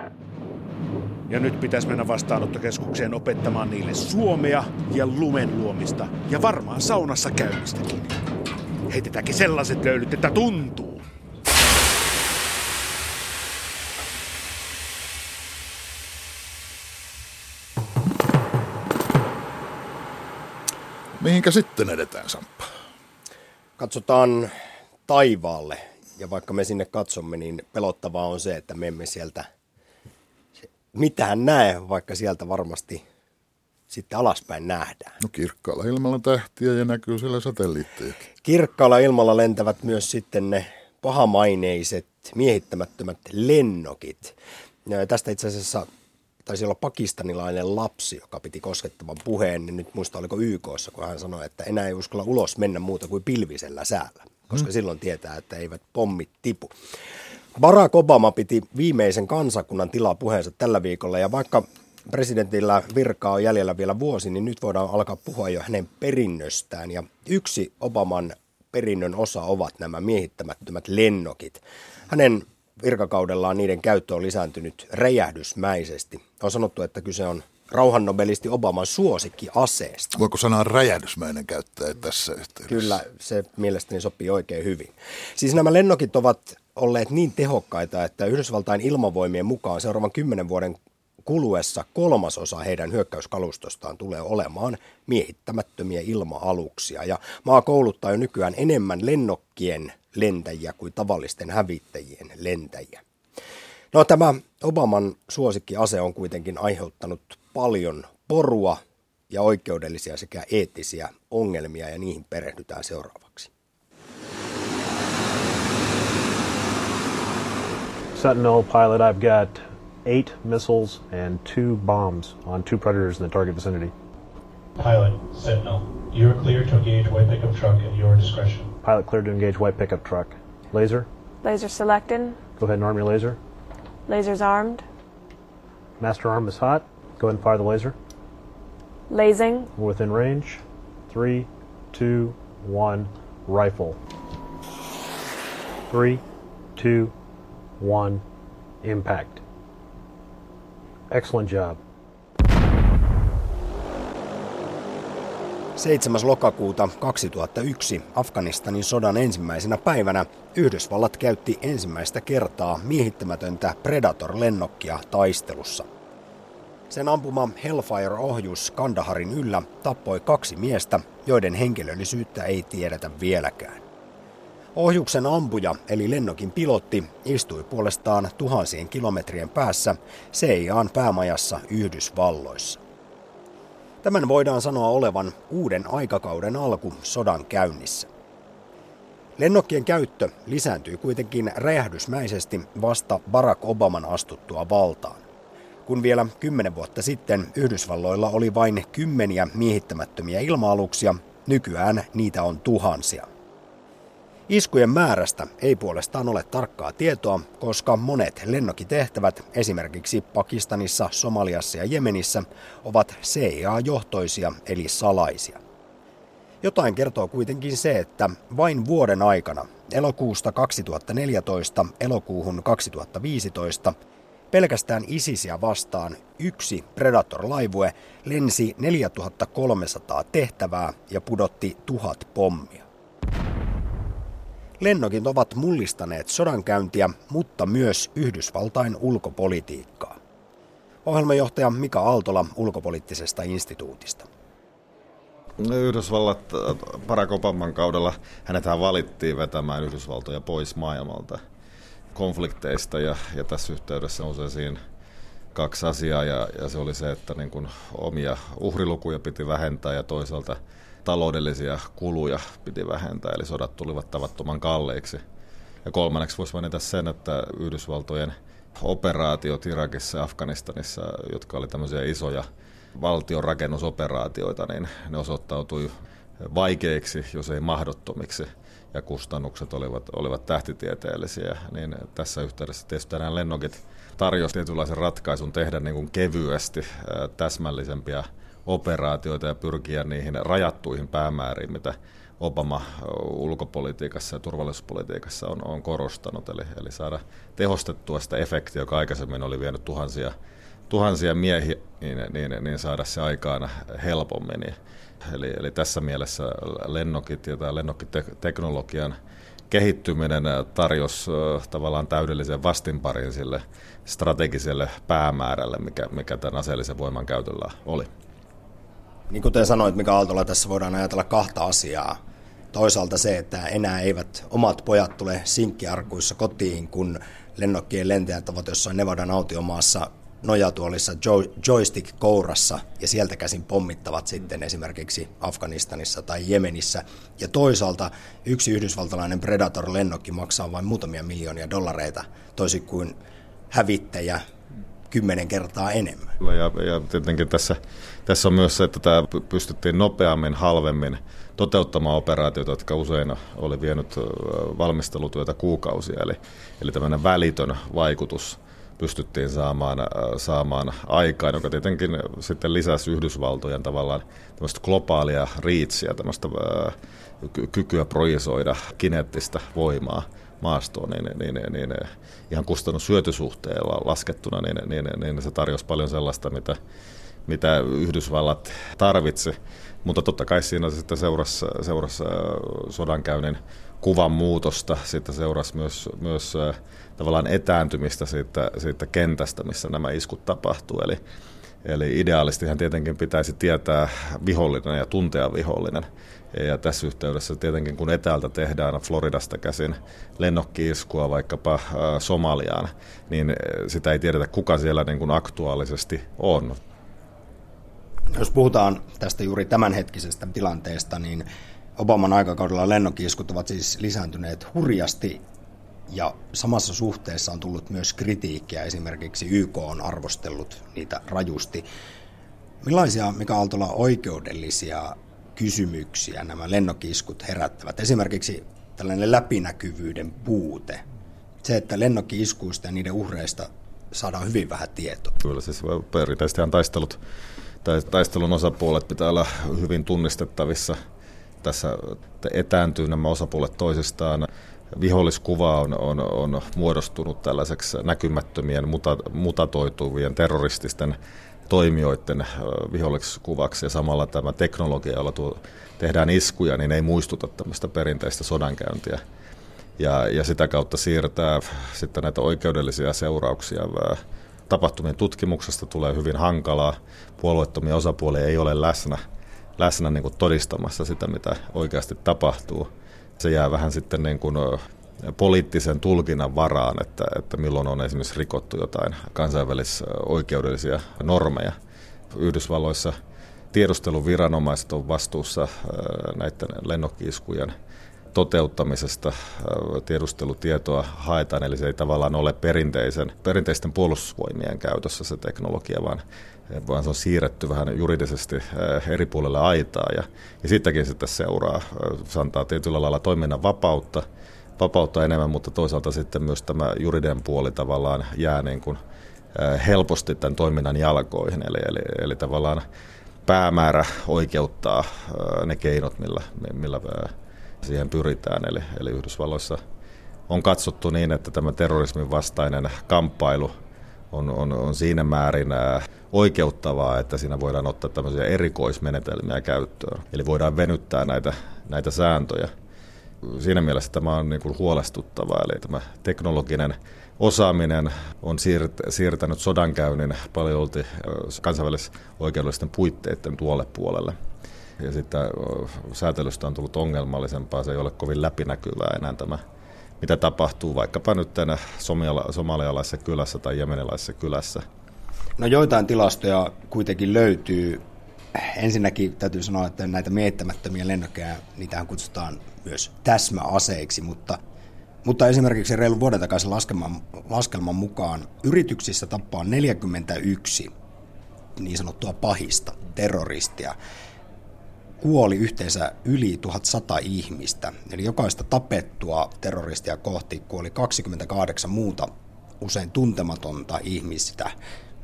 Ja nyt pitäisi mennä vastaanottokeskukseen opettamaan niille suomea ja lumen luomista ja varmaan saunassa käymistäkin. Heitetäänkin sellaiset löylyt, että tuntuu. Mihinkä sitten edetään, Samppa? Katsotaan taivaalle. Ja vaikka me sinne katsomme, niin pelottavaa on se, että me emme sieltä – mitään näe, vaikka sieltä varmasti sitten alaspäin nähdään. No kirkkaalla ilmalla tähtiä ja näkyy siellä satelliitteja. Kirkkaalla ilmalla lentävät myös sitten ne pahamaineiset, miehittämättömät lennokit. Ja tästä itse asiassa taisi olla pakistanilainen lapsi, joka piti koskettavan puheen, niin nyt muista oliko YKssa, kun hän sanoi, että enää ei uskalla ulos mennä muuta kuin pilvisellä säällä, koska hmm. silloin tietää, että eivät pommit tipu. Barack Obama piti viimeisen kansakunnan tilaa puheensa tällä viikolla ja vaikka presidentillä virkaa on jäljellä vielä vuosi, niin nyt voidaan alkaa puhua jo hänen perinnöstään. Ja yksi Obaman perinnön osa ovat nämä miehittämättömät lennokit. Hänen virkakaudellaan niiden käyttö on lisääntynyt räjähdysmäisesti. On sanottu, että kyse on rauhannobelisti Obaman suosikkiaseesta. Voiko sanoa räjähdysmäinen käyttää tässä yhteydessä? Kyllä, se mielestäni sopii oikein hyvin. Siis nämä lennokit ovat olleet niin tehokkaita, että Yhdysvaltain ilmavoimien mukaan seuraavan kymmenen vuoden kuluessa kolmasosa heidän hyökkäyskalustostaan tulee olemaan miehittämättömiä ilma-aluksia. Ja maa kouluttaa jo nykyään enemmän lennokkien lentäjiä kuin tavallisten hävittäjien lentäjiä. No tämä Obaman suosikkiase on kuitenkin aiheuttanut paljon porua ja oikeudellisia sekä eettisiä ongelmia ja niihin perehdytään seuraavaksi. Sentinel pilot, I've got eight missiles and two bombs on two predators in the target vicinity. Pilot, Sentinel, you're clear to engage white pickup truck at your discretion. Pilot clear to engage white pickup truck. Laser? Laser selected. Go ahead and arm your laser. Laser's armed. Master arm is hot. Go ahead and fire the laser. Lasing. We're within range. Three, two, one, rifle. Three, two, one, impact. Excellent job. 7. lokakuuta 2001 Afganistanin sodan ensimmäisenä päivänä Yhdysvallat käytti ensimmäistä kertaa miehittämätöntä Predator-lennokkia taistelussa. Sen ampuma Hellfire-ohjus Kandaharin yllä tappoi kaksi miestä, joiden henkilöllisyyttä ei tiedetä vieläkään. Ohjuksen ampuja eli lennokin pilotti istui puolestaan tuhansien kilometrien päässä CIAn päämajassa Yhdysvalloissa. Tämän voidaan sanoa olevan uuden aikakauden alku sodan käynnissä. Lennokkien käyttö lisääntyi kuitenkin räjähdysmäisesti vasta Barack Obaman astuttua valtaan. Kun vielä kymmenen vuotta sitten Yhdysvalloilla oli vain kymmeniä miehittämättömiä ilma-aluksia, nykyään niitä on tuhansia. Iskujen määrästä ei puolestaan ole tarkkaa tietoa, koska monet lennokitehtävät esimerkiksi Pakistanissa, Somaliassa ja Jemenissä ovat CIA-johtoisia eli salaisia. Jotain kertoo kuitenkin se, että vain vuoden aikana, elokuusta 2014 elokuuhun 2015, pelkästään ISISiä vastaan yksi Predator-laivue lensi 4300 tehtävää ja pudotti tuhat pommia. Lennokit ovat mullistaneet sodankäyntiä, mutta myös Yhdysvaltain ulkopolitiikkaa. Ohjelmajohtaja Mika Aaltola ulkopoliittisesta instituutista. Yhdysvallat Barack Obaman kaudella hänethän valittiin vetämään Yhdysvaltoja pois maailmalta konflikteista ja, ja tässä yhteydessä on siinä kaksi asiaa ja, ja se oli se, että niin kun omia uhrilukuja piti vähentää ja toisaalta taloudellisia kuluja piti vähentää, eli sodat tulivat tavattoman kalleiksi. Ja kolmanneksi voisi mainita sen, että Yhdysvaltojen operaatiot Irakissa ja Afganistanissa, jotka oli tämmöisiä isoja valtion rakennusoperaatioita, niin ne osoittautui vaikeiksi, jos ei mahdottomiksi, ja kustannukset olivat, olivat tähtitieteellisiä. Niin tässä yhteydessä tietysti nämä lennokit tarjosi tietynlaisen ratkaisun tehdä niin kuin kevyesti täsmällisempiä operaatioita ja pyrkiä niihin rajattuihin päämääriin, mitä Obama ulkopolitiikassa ja turvallisuuspolitiikassa on, on korostanut, eli, eli saada tehostettua sitä efektiä, joka aikaisemmin oli vienyt tuhansia, tuhansia miehiä, niin, niin, niin saada se aikaan helpommin. Eli, eli tässä mielessä lennokit ja tämä lennokkiteknologian kehittyminen tarjosi tavallaan täydellisen vastinparin sille strategiselle päämäärälle, mikä, mikä tämän aseellisen voiman käytöllä oli. Niin kuten sanoit, mikä Aaltola, tässä voidaan ajatella kahta asiaa. Toisaalta se, että enää eivät omat pojat tule sinkkiarkuissa kotiin, kun lennokkien lentäjät ovat jossain Nevadan autiomaassa nojatuolissa joystick kourassa ja sieltä käsin pommittavat sitten esimerkiksi Afganistanissa tai Jemenissä. Ja toisaalta yksi yhdysvaltalainen Predator-lennokki maksaa vain muutamia miljoonia dollareita, toisin kuin hävittäjä kymmenen kertaa enemmän. Ja, ja tietenkin tässä, tässä on myös se, että tämä pystyttiin nopeammin, halvemmin toteuttamaan operaatioita, jotka usein oli vienyt valmistelutyötä kuukausia. Eli, eli tämmöinen välitön vaikutus pystyttiin saamaan, saamaan aikaan, joka tietenkin sitten lisäsi Yhdysvaltojen tavallaan tämmöistä globaalia riitsiä, tämmöistä kykyä projisoida kineettistä voimaa maastoon, niin, niin, niin, niin ihan kustannussyötysuhteella laskettuna, niin, niin, niin se tarjosi paljon sellaista, mitä, mitä Yhdysvallat tarvitsi. Mutta totta kai siinä sitten seurasi, seurasi sodankäynnin kuvan muutosta, sitten seurasi myös, myös tavallaan etääntymistä siitä, siitä kentästä, missä nämä iskut tapahtuu. Eli, eli ideaalistihan tietenkin pitäisi tietää vihollinen ja tuntea vihollinen. Ja tässä yhteydessä tietenkin kun etäältä tehdään Floridasta käsin lennokkiiskua vaikkapa Somaliaan, niin sitä ei tiedetä kuka siellä niin kuin aktuaalisesti on. Jos puhutaan tästä juuri tämänhetkisestä tilanteesta, niin Obaman aikakaudella lennokkiiskut ovat siis lisääntyneet hurjasti ja samassa suhteessa on tullut myös kritiikkiä. Esimerkiksi YK on arvostellut niitä rajusti. Millaisia, mikä Aaltola, oikeudellisia kysymyksiä nämä lennokkiiskut herättävät? Esimerkiksi tällainen läpinäkyvyyden puute. Se, että lennokkiiskuista ja niiden uhreista saadaan hyvin vähän tietoa. Kyllä, siis perinteisesti taistelut tai taistelun osapuolet pitää olla hyvin tunnistettavissa. Tässä etääntyy nämä osapuolet toisistaan viholliskuva on, on, on muodostunut tällaiseksi näkymättömien muta, mutatoituvien terrorististen toimijoiden viholliskuvaksi ja samalla tämä teknologia, jolla tuo, tehdään iskuja, niin ei muistuta tämmöistä perinteistä sodankäyntiä. Ja, ja sitä kautta siirtää sitten näitä oikeudellisia seurauksia. Tapahtumien tutkimuksesta tulee hyvin hankalaa. Puolueettomia osapuolia ei ole läsnä, läsnä niin kuin todistamassa sitä, mitä oikeasti tapahtuu Se jää vähän sitten niin kuin poliittisen tulkinnan varaan, että, että milloin on esimerkiksi rikottu jotain kansainvälisoikeudellisia normeja. Yhdysvalloissa tiedusteluviranomaiset on vastuussa näiden lennokkiiskujen toteuttamisesta tiedustelutietoa haetaan, eli se ei tavallaan ole perinteisen, perinteisten puolustusvoimien käytössä se teknologia, vaan, vaan se on siirretty vähän juridisesti eri puolelle aitaa ja, ja sitäkin sitten seuraa. Se antaa tietyllä lailla toiminnan vapautta, vapautta enemmän, mutta toisaalta sitten myös tämä juridinen puoli tavallaan jää niin kuin helposti tämän toiminnan jalkoihin, eli, eli, eli tavallaan päämäärä oikeuttaa ne keinot, millä, millä siihen pyritään. Eli, eli Yhdysvalloissa on katsottu niin, että tämä terrorismin vastainen kamppailu on, on, on siinä määrin oikeuttavaa, että siinä voidaan ottaa tämmöisiä erikoismenetelmiä käyttöön. Eli voidaan venyttää näitä, näitä sääntöjä. Siinä mielessä tämä on niin kuin huolestuttavaa, eli tämä teknologinen osaaminen on siirtänyt sodankäynnin paljon kansainvälisoikeudellisten puitteiden tuolle puolelle ja sitten säätelystä on tullut ongelmallisempaa, se ei ole kovin läpinäkyvää enää tämä, mitä tapahtuu vaikkapa nyt tänä somalialaisessa kylässä tai jemenilaisessa kylässä. No joitain tilastoja kuitenkin löytyy. Ensinnäkin täytyy sanoa, että näitä miettämättömiä lennokkejä, niitähän kutsutaan myös täsmäaseiksi, mutta, mutta esimerkiksi reilun vuoden takaisin laskelman, laskelman mukaan yrityksissä tappaa 41 niin sanottua pahista terroristia kuoli yhteensä yli 1100 ihmistä. Eli jokaista tapettua terroristia kohti kuoli 28 muuta usein tuntematonta ihmistä,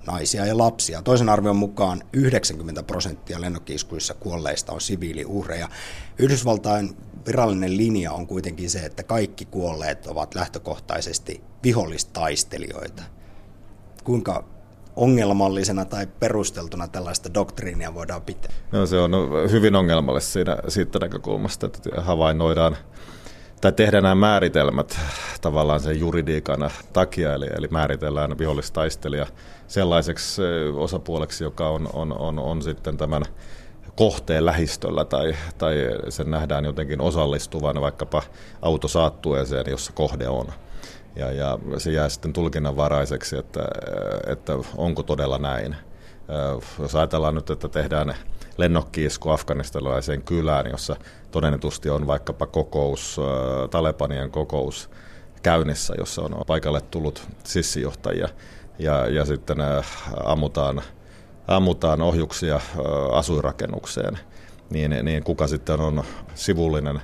naisia ja lapsia. Toisen arvion mukaan 90 prosenttia lennokkiiskuissa kuolleista on siviiliuhreja. Yhdysvaltain virallinen linja on kuitenkin se, että kaikki kuolleet ovat lähtökohtaisesti vihollistaistelijoita. Kuinka ongelmallisena tai perusteltuna tällaista doktriinia voidaan pitää? No, se on hyvin ongelmallista siinä, siitä näkökulmasta, että havainnoidaan tai tehdään nämä määritelmät tavallaan sen juridiikan takia, eli, eli määritellään vihollistaistelija sellaiseksi osapuoleksi, joka on, on, on, on sitten tämän kohteen lähistöllä tai, tai sen nähdään jotenkin osallistuvan vaikkapa autosaattueeseen, jossa kohde on ja, ja se jää sitten tulkinnanvaraiseksi, että, että onko todella näin. Jos ajatellaan nyt, että tehdään lennokkiisku afganistalaiseen kylään, jossa todennetusti on vaikkapa kokous, Talebanien kokous käynnissä, jossa on paikalle tullut sissijohtajia ja, ja sitten ammutaan, ammutaan ohjuksia asuinrakennukseen, niin, niin kuka sitten on sivullinen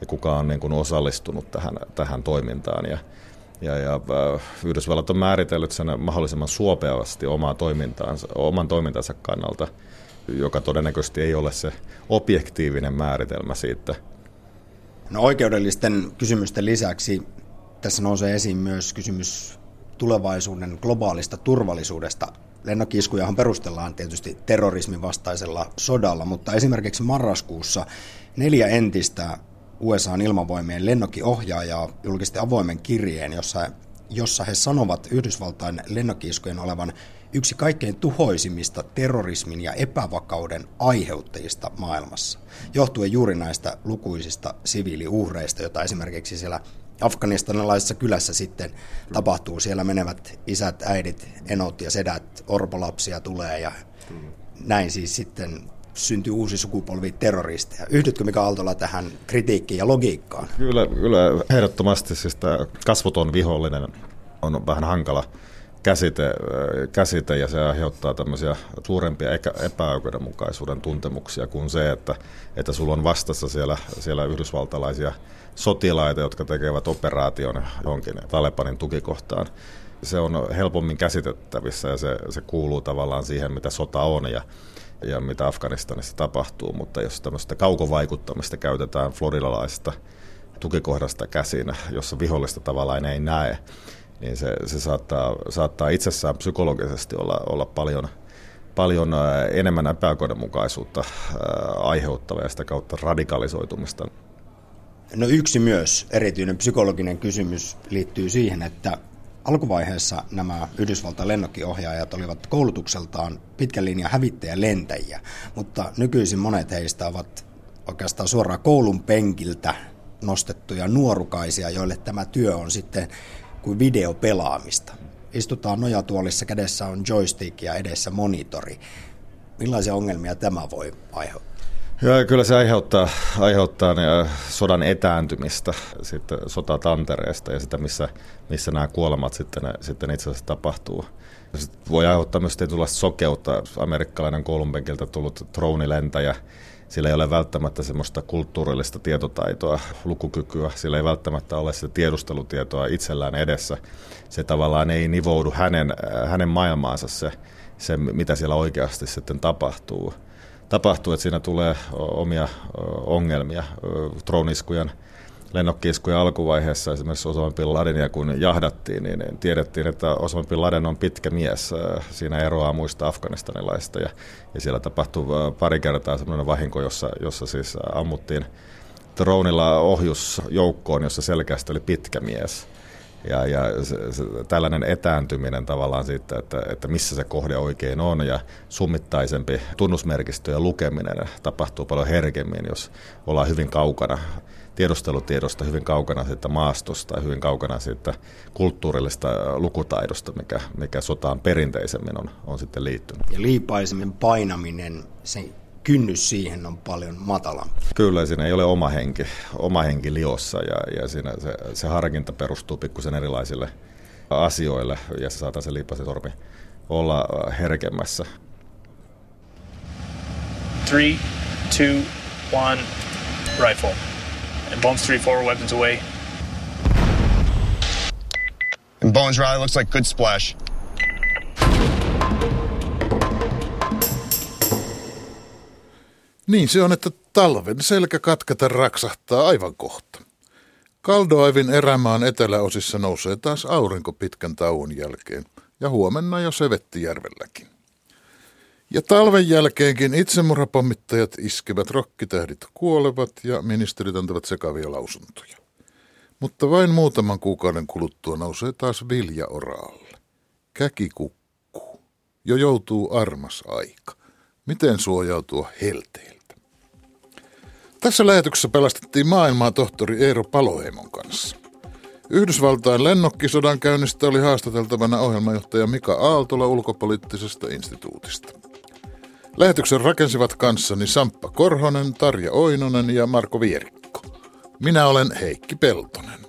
ja kuka on niin kuin osallistunut tähän, tähän toimintaan. Ja, ja, ja äh, Yhdysvallat on määritellyt sen mahdollisimman suopeasti omaa toimintaansa, oman toimintansa kannalta, joka todennäköisesti ei ole se objektiivinen määritelmä siitä. No oikeudellisten kysymysten lisäksi tässä nousee esiin myös kysymys tulevaisuuden globaalista turvallisuudesta. Lennokkiskujahan perustellaan tietysti terrorismin vastaisella sodalla, mutta esimerkiksi marraskuussa neljä entistä USAn ilmavoimien lennokkiohjaajaa julkisti avoimen kirjeen, jossa, jossa he sanovat Yhdysvaltain lennokkiiskujen olevan yksi kaikkein tuhoisimmista terrorismin ja epävakauden aiheuttajista maailmassa, johtuen juuri näistä lukuisista siviiliuhreista, joita esimerkiksi siellä afganistanilaisessa kylässä sitten tapahtuu. Siellä menevät isät, äidit, enot ja sedät, orpolapsia tulee ja näin siis sitten syntyy uusi sukupolvi terroristeja. Yhdytkö Mika Aaltola tähän kritiikkiin ja logiikkaan? Kyllä, kyllä ehdottomasti. Siis tämä kasvoton vihollinen on vähän hankala käsite, käsite ja se aiheuttaa tämmöisiä suurempia epäoikeudenmukaisuuden tuntemuksia kuin se, että, että sulla on vastassa siellä, siellä yhdysvaltalaisia sotilaita, jotka tekevät operaation johonkin Talebanin tukikohtaan. Se on helpommin käsitettävissä ja se, se kuuluu tavallaan siihen, mitä sota on ja ja mitä Afganistanissa tapahtuu, mutta jos tämmöistä kaukovaikuttamista käytetään floridalaisesta tukikohdasta käsin, jossa vihollista tavallaan ei näe, niin se, se saattaa, saattaa itsessään psykologisesti olla, olla paljon, paljon enemmän epäoikeudenmukaisuutta aiheuttava ja sitä kautta radikalisoitumista. No yksi myös erityinen psykologinen kysymys liittyy siihen, että Alkuvaiheessa nämä Yhdysvaltain lennokkiohjaajat olivat koulutukseltaan pitkän linjan hävittäjälentäjiä, mutta nykyisin monet heistä ovat oikeastaan suoraan koulun penkiltä nostettuja nuorukaisia, joille tämä työ on sitten kuin videopelaamista. Istutaan nojatuolissa, kädessä on joystick ja edessä monitori. Millaisia ongelmia tämä voi aiheuttaa? Ja kyllä se aiheuttaa, aiheuttaa sodan etääntymistä sitten sotatantereesta ja sitä, missä, missä nämä kuolemat sitten, sitten itse asiassa tapahtuu. Se voi aiheuttaa myös tietynlaista sokeutta. Amerikkalainen koulunpenkiltä tullut troonilentäjä, sillä ei ole välttämättä semmoista kulttuurillista tietotaitoa, lukukykyä, sillä ei välttämättä ole sitä tiedustelutietoa itsellään edessä. Se tavallaan ei nivoudu hänen, hänen maailmaansa se, se, mitä siellä oikeasti sitten tapahtuu tapahtuu, että siinä tulee omia ongelmia. Troniskujen lennokkiiskujen alkuvaiheessa esimerkiksi Osama Bin Ladenia kun jahdattiin, niin tiedettiin, että Osama Bin Laden on pitkä mies. Siinä eroaa muista afganistanilaista ja, ja siellä tapahtui pari kertaa sellainen vahinko, jossa, jossa siis ammuttiin dronilla ohjusjoukkoon, jossa selkeästi oli pitkä mies. Ja, ja se, se, tällainen etääntyminen tavallaan siitä, että, että missä se kohde oikein on ja summittaisempi tunnusmerkistöjen lukeminen tapahtuu paljon herkemmin, jos ollaan hyvin kaukana tiedustelutiedosta, hyvin kaukana siitä maastosta ja hyvin kaukana siitä kulttuurillista lukutaidosta, mikä, mikä sotaan perinteisemmin on, on sitten liittynyt. Ja liipaisemmin painaminen, se kynnys siihen on paljon matalampi. Kyllä, siinä ei ole oma henki, oma henki liossa ja, ja siinä se, se harkinta perustuu pikkusen erilaisille asioille ja se saattaa se liipasitormi olla herkemmässä. Three, two, one, rifle. And bones three, four, weapons away. And bones rally looks like good splash. Niin se on, että talven selkä katketa raksahtaa aivan kohta. Kaldoaivin erämaan eteläosissa nousee taas aurinko pitkän tauon jälkeen, ja huomenna jo Sevettijärvelläkin. Ja talven jälkeenkin itsemurhapommittajat iskevät, rokkitähdit kuolevat ja ministerit antavat sekavia lausuntoja. Mutta vain muutaman kuukauden kuluttua nousee taas vilja oraalle. Käki kukkuu. Jo joutuu armas aika. Miten suojautua helteille? Tässä lähetyksessä pelastettiin maailmaa tohtori Eero Paloheimon kanssa. Yhdysvaltain lennokkisodan käynnistä oli haastateltavana ohjelmajohtaja Mika Aaltola ulkopoliittisesta instituutista. Lähetyksen rakensivat kanssani Samppa Korhonen, Tarja Oinonen ja Marko Vierikko. Minä olen Heikki Peltonen.